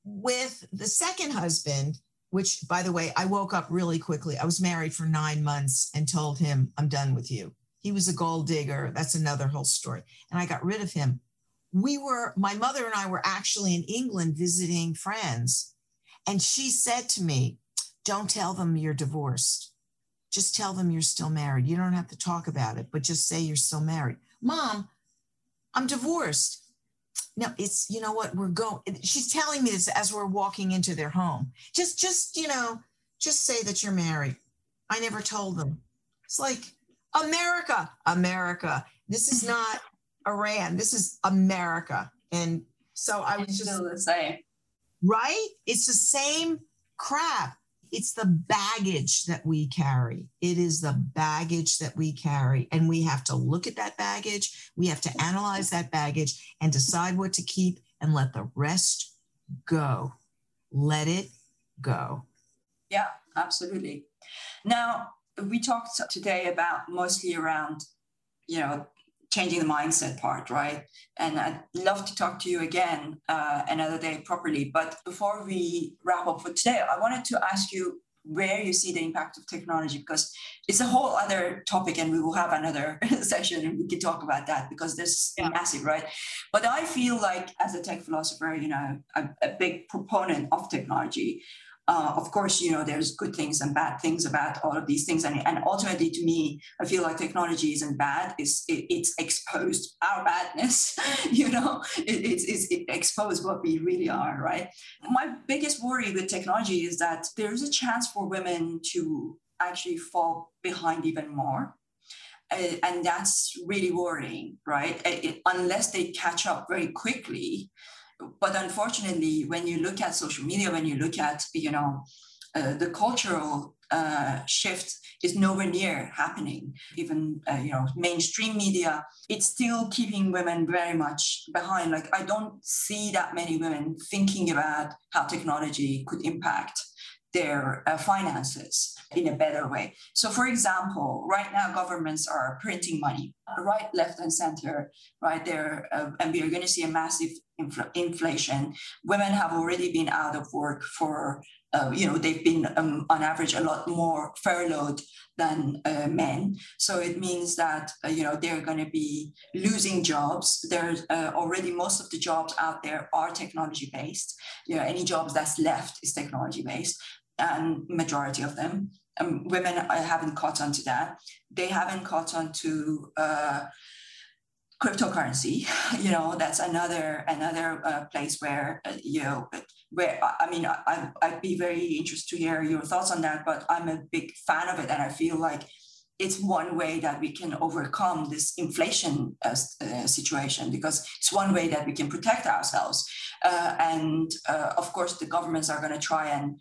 with the second husband, which by the way, I woke up really quickly. I was married for nine months and told him, I'm done with you. He was a gold digger. That's another whole story. And I got rid of him. We were, my mother and I were actually in England visiting friends. And she said to me, Don't tell them you're divorced. Just tell them you're still married. You don't have to talk about it, but just say you're still married. Mom, I'm divorced. No, it's, you know what, we're going, she's telling me this as we're walking into their home. Just, just, you know, just say that you're married. I never told them. It's like, America, America. This is mm-hmm. not Iran. This is America. And so I was just the same. Right? It's the same crap. It's the baggage that we carry. It is the baggage that we carry. And we have to look at that baggage. We have to analyze that baggage and decide what to keep and let the rest go. Let it go. Yeah, absolutely. Now, we talked today about mostly around, you know, changing the mindset part, right? And I'd love to talk to you again uh, another day properly. But before we wrap up for today, I wanted to ask you where you see the impact of technology because it's a whole other topic and we will have another *laughs* session and we can talk about that because this yeah. massive right but i feel like as a tech philosopher you know a, a big proponent of technology uh, of course, you know, there's good things and bad things about all of these things. And, and ultimately, to me, I feel like technology isn't bad. It's, it, it's exposed our badness, *laughs* you know, it, it's, it's it exposed what we really are, right? My biggest worry with technology is that there's a chance for women to actually fall behind even more. Uh, and that's really worrying, right? It, unless they catch up very quickly, but unfortunately, when you look at social media, when you look at you know uh, the cultural uh, shift is nowhere near happening. Even uh, you know mainstream media, it's still keeping women very much behind. Like I don't see that many women thinking about how technology could impact their uh, finances in a better way. So, for example, right now governments are printing money, right, left, and center, right there, uh, and we are going to see a massive infl- inflation. Women have already been out of work for uh, you know, they've been um, on average a lot more furloughed than uh, men. So it means that, uh, you know, they're going to be losing jobs. There's uh, already most of the jobs out there are technology based. You know, any jobs that's left is technology based and majority of them. Um, women haven't caught on to that. They haven't caught on to uh, cryptocurrency. *laughs* You know, that's another another uh, place where uh, you know where I mean I, I'd be very interested to hear your thoughts on that. But I'm a big fan of it, and I feel like it's one way that we can overcome this inflation uh, uh, situation because it's one way that we can protect ourselves. Uh, and uh, of course, the governments are going to try and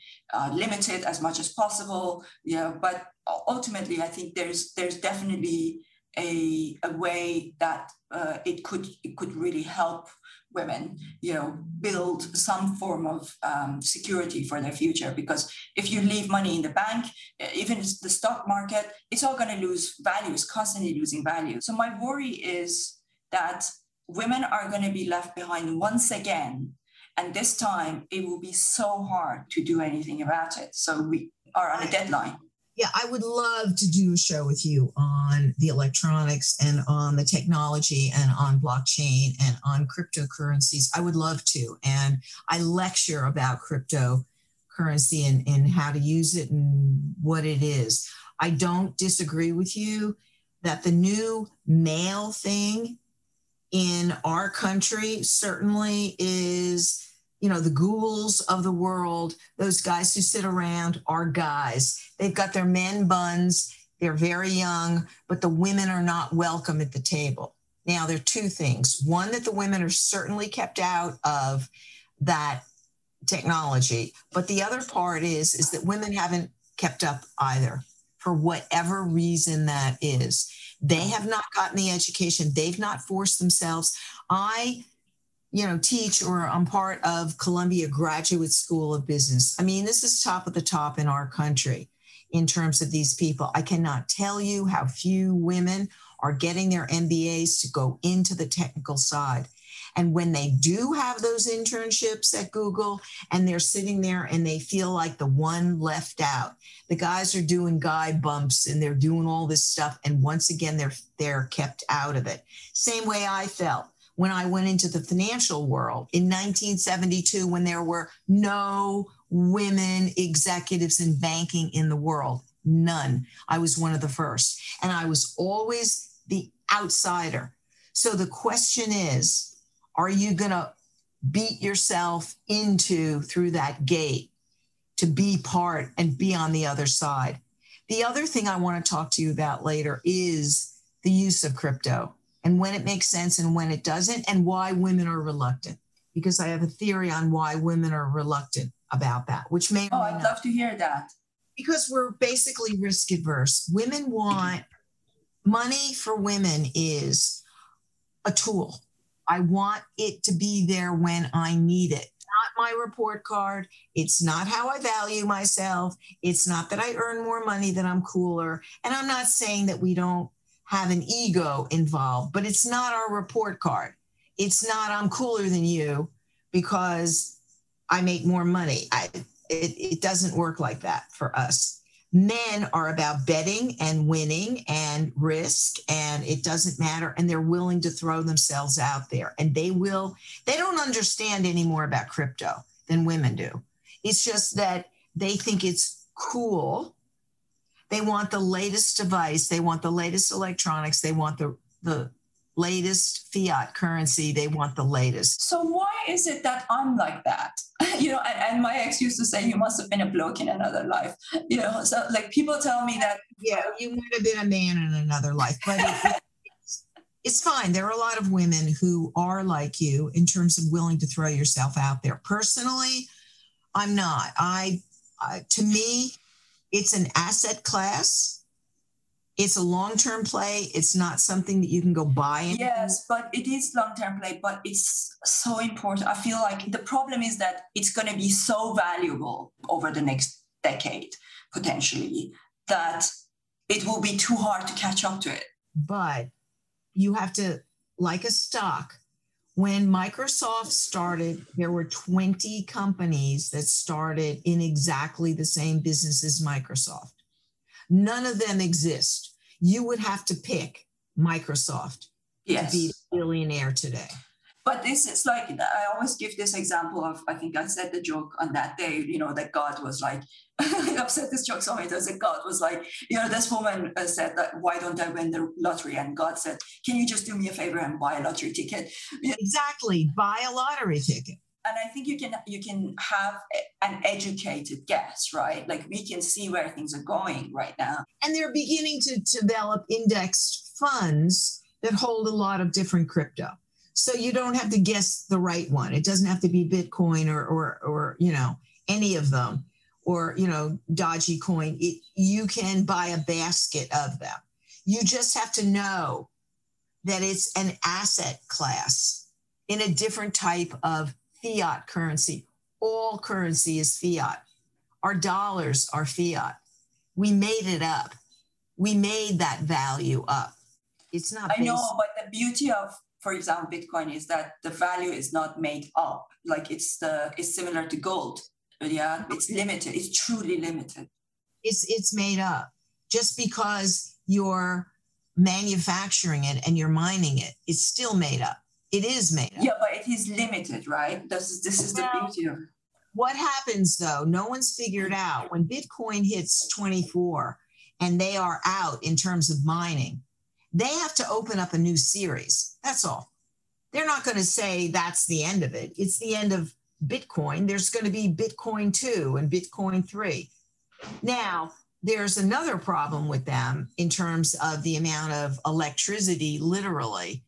limit it as much as possible. Yeah, but ultimately, I think there's there's definitely a, a way that uh, it could it could really help women you know build some form of um, security for their future. Because if you leave money in the bank even the stock market it's all going to lose value it's constantly losing value. So my worry is that women are going to be left behind once again and this time it will be so hard to do anything about it. So we are on a deadline yeah, I would love to do a show with you on the electronics and on the technology and on blockchain and on cryptocurrencies. I would love to. And I lecture about cryptocurrency and, and how to use it and what it is. I don't disagree with you that the new male thing in our country certainly is you know, the ghouls of the world, those guys who sit around are guys. They've got their men buns, they're very young, but the women are not welcome at the table. Now, there are two things. One, that the women are certainly kept out of that technology. But the other part is, is that women haven't kept up either for whatever reason that is. They have not gotten the education. They've not forced themselves. I you know, teach or I'm part of Columbia Graduate School of Business. I mean, this is top of the top in our country in terms of these people. I cannot tell you how few women are getting their MBAs to go into the technical side. And when they do have those internships at Google and they're sitting there and they feel like the one left out, the guys are doing guy bumps and they're doing all this stuff. And once again, they're, they're kept out of it. Same way I felt when I went into the financial world in 1972 when there were no women executives in banking in the world. None. I was one of the first. And I was always the outsider. So the question is are you going to beat yourself into through that gate to be part and be on the other side? The other thing I want to talk to you about later is the use of crypto and when it makes sense and when it doesn't, and why women are reluctant. Because I have a theory on why women are reluctant about that, which may. Oh, I'd not. love to hear that. Because we're basically risk adverse. Women want money for women is a tool. I want it to be there when I need it. Not my report card. It's not how I value myself. It's not that I earn more money that I'm cooler. And I'm not saying that we don't have an ego involved, but it's not our report card. It's not I'm cooler than you because I make more money. I, it, it doesn't work like that for us. Men are about betting and winning and risk, and it doesn't matter. And they're willing to throw themselves out there. And they will, they don't understand any more about crypto than women do. It's just that they think it's cool they want the latest device. They want the latest electronics. They want the, the latest fiat currency. They want the latest. So why is it that I'm like that? *laughs* you know, and, and, my ex used to say, you must have been a bloke in another life. You know, so like people tell me that. Yeah, you might have been a man in another life, but it, it's, *laughs* it's fine. There are a lot of women who are like you in terms of willing to throw yourself out there. Personally, I'm not. I, I to me, it's an asset class. It's a long term play. It's not something that you can go buy. Anything. Yes, but it is long term play, but it's so important. I feel like the problem is that it's going to be so valuable over the next decade potentially that it will be too hard to catch up to it. But you have to, like a stock, when Microsoft started, there were 20 companies that started in exactly the same business as Microsoft. None of them exist. You would have to pick Microsoft yes. to be a billionaire today. But this is like I always give this example of I think I said the joke on that day, you know, that God was like, *laughs* I've said this joke so many times that God was like, you know, this woman uh, said that why don't I win the lottery? And God said, Can you just do me a favor and buy a lottery ticket? Exactly, buy a lottery ticket and I think you can you can have an educated guess, right? Like we can see where things are going right now. And they're beginning to develop indexed funds that hold a lot of different crypto so you don't have to guess the right one. It doesn't have to be bitcoin or or or you know any of them or you know Dogecoin. It, you can buy a basket of them. You just have to know that it's an asset class in a different type of fiat currency. All currency is fiat. Our dollars are fiat. We made it up. We made that value up. It's not i know but the beauty of for example, Bitcoin is that the value is not made up. Like it's the it's similar to gold. Yeah, it's limited. It's truly limited. It's it's made up. Just because you're manufacturing it and you're mining it, it's still made up. It is made up. Yeah, but it is limited, right? This is this is the beauty of it. What happens though, no one's figured out when Bitcoin hits 24 and they are out in terms of mining, they have to open up a new series. That's all. They're not going to say that's the end of it. It's the end of Bitcoin. There's going to be Bitcoin 2 and Bitcoin 3. Now, there's another problem with them in terms of the amount of electricity, literally,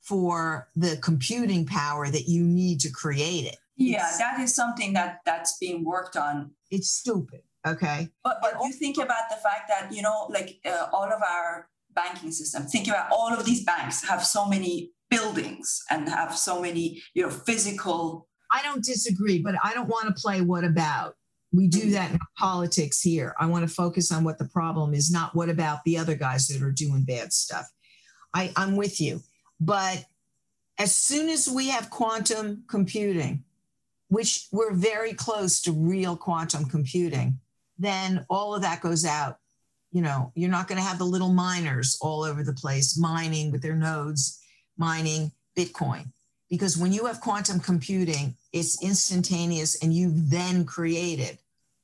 for the computing power that you need to create it. Yeah, that is something that that's being worked on. It's stupid. Okay. But, but you think about the fact that, you know, like uh, all of our banking system. Think about all of these banks have so many buildings and have so many, you know, physical. I don't disagree, but I don't want to play what about. We do mm-hmm. that in politics here. I want to focus on what the problem is, not what about the other guys that are doing bad stuff. I, I'm with you. But as soon as we have quantum computing, which we're very close to real quantum computing, then all of that goes out you know, you're not going to have the little miners all over the place mining with their nodes, mining Bitcoin. Because when you have quantum computing, it's instantaneous and you've then created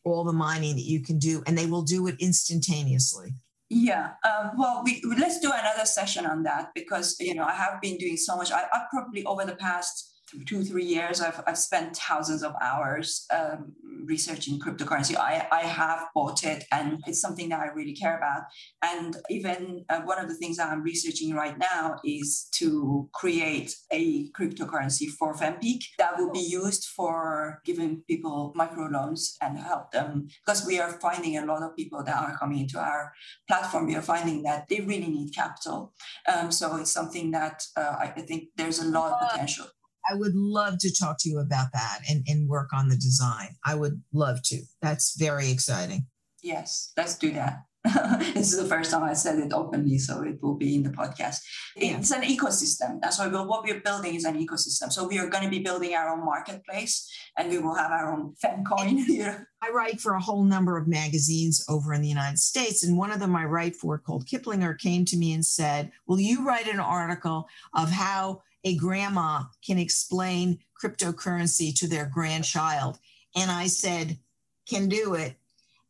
all the mining that you can do, and they will do it instantaneously. Yeah, um, well, we, let's do another session on that because you know I have been doing so much. I, I probably over the past two three years i've, I've spent thousands of hours um, researching cryptocurrency. I, I have bought it and it's something that i really care about. And even uh, one of the things that i'm researching right now is to create a cryptocurrency for fempeak that will be used for giving people microloans and help them because we are finding a lot of people that are coming into our platform. We are finding that they really need capital. Um, so it's something that uh, I, I think there's a lot of potential I would love to talk to you about that and, and work on the design. I would love to. That's very exciting. Yes, let's do that. *laughs* this is the first time I said it openly, so it will be in the podcast. It's an ecosystem. That's why what we're building is an ecosystem. So we are going to be building our own marketplace, and we will have our own FemCoin. here. I write for a whole number of magazines over in the United States, and one of them I write for called Kiplinger came to me and said, "Will you write an article of how a grandma can explain cryptocurrency to their grandchild. And I said, can do it.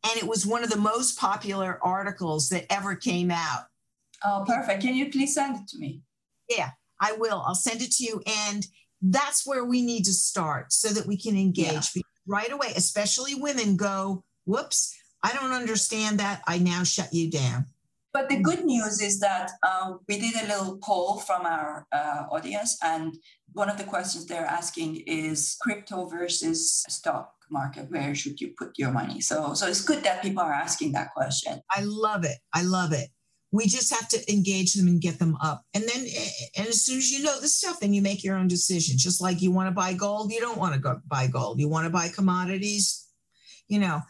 And it was one of the most popular articles that ever came out. Oh, perfect. Can you please send it to me? Yeah, I will. I'll send it to you. And that's where we need to start so that we can engage yeah. right away, especially women go, whoops, I don't understand that. I now shut you down. But the good news is that um, we did a little poll from our uh, audience, and one of the questions they're asking is crypto versus stock market. Where should you put your money? So, so it's good that people are asking that question. I love it. I love it. We just have to engage them and get them up. And then, and as soon as you know the stuff, then you make your own decision. Just like you want to buy gold, you don't want to go buy gold. You want to buy commodities, you know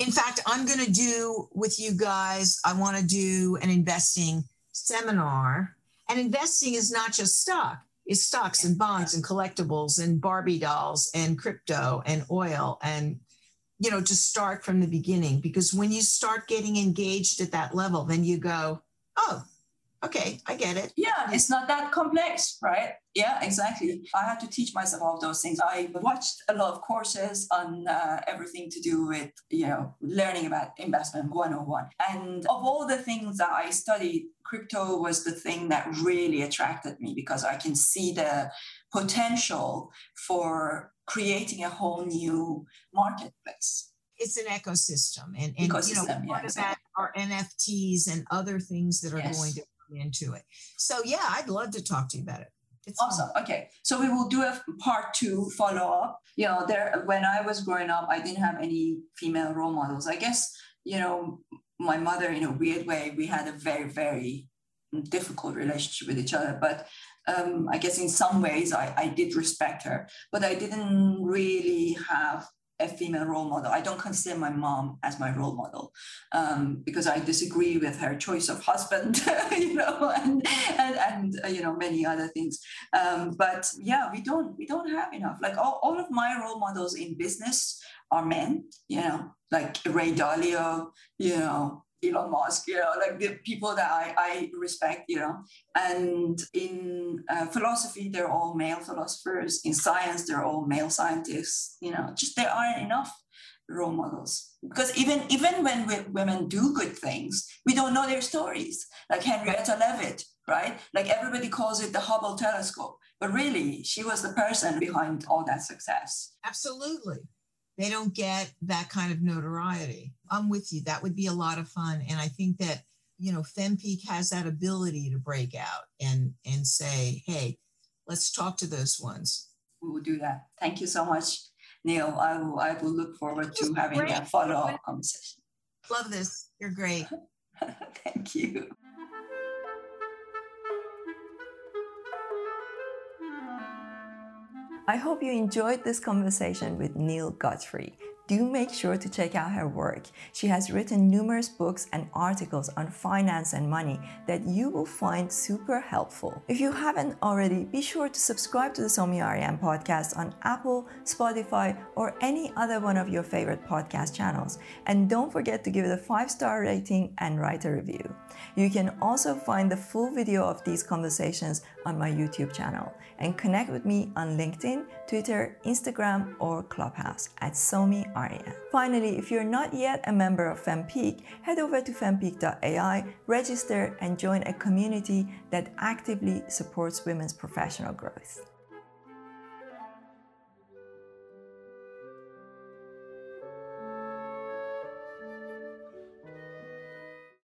In fact, I'm going to do with you guys, I want to do an investing seminar. And investing is not just stock, it's stocks and bonds and collectibles and Barbie dolls and crypto and oil and you know, to start from the beginning because when you start getting engaged at that level, then you go, oh, okay, I get it. Yeah, it's not that complex, right? Yeah, exactly. I had to teach myself all those things. I watched a lot of courses on uh, everything to do with, you know, learning about investment 101. And of all the things that I studied, crypto was the thing that really attracted me because I can see the potential for creating a whole new marketplace it's an ecosystem and, and ecosystem, you know part yeah, of that are nfts and other things that are yes. going to into it. So yeah, I'd love to talk to you about it. It's awesome. Okay, so we will do a part two follow up. You know, there when I was growing up, I didn't have any female role models. I guess you know my mother, in a weird way, we had a very very difficult relationship with each other, but. Um, I guess in some ways I, I did respect her, but I didn't really have a female role model. I don't consider my mom as my role model um, because I disagree with her choice of husband, *laughs* you know, and and, and uh, you know many other things. Um, but yeah, we don't we don't have enough. Like all, all of my role models in business are men, you know, like Ray Dalio, you know, Elon Musk, you know, like the people that I, I respect, you know. And in uh, philosophy, they're all male philosophers. In science, they're all male scientists. You know, just there aren't enough role models because even even when we, women do good things, we don't know their stories. Like Henrietta Leavitt, right? Like everybody calls it the Hubble telescope, but really, she was the person behind all that success. Absolutely they don't get that kind of notoriety. I'm with you. That would be a lot of fun. And I think that, you know, FemPeak has that ability to break out and and say, hey, let's talk to those ones. We will do that. Thank you so much, Neale. I will I will look forward to having great. a follow-up conversation. Love this. You're great. *laughs* Thank you. I hope you enjoyed this conversation with Neale Godfrey do make sure to check out her work. She has written numerous books and articles on finance and money that you will find super helpful. If you haven't already, be sure to subscribe to the Somi Arian podcast on Apple, Spotify, or any other one of your favorite podcast channels. And don't forget to give it a five star rating and write a review. You can also find the full video of these conversations on my YouTube channel and connect with me on LinkedIn, Twitter, Instagram, or Clubhouse at Somi Arian. Finally, if you're not yet a member of FemPeak, head over to fempeak.ai, register, and join a community that actively supports women's professional growth.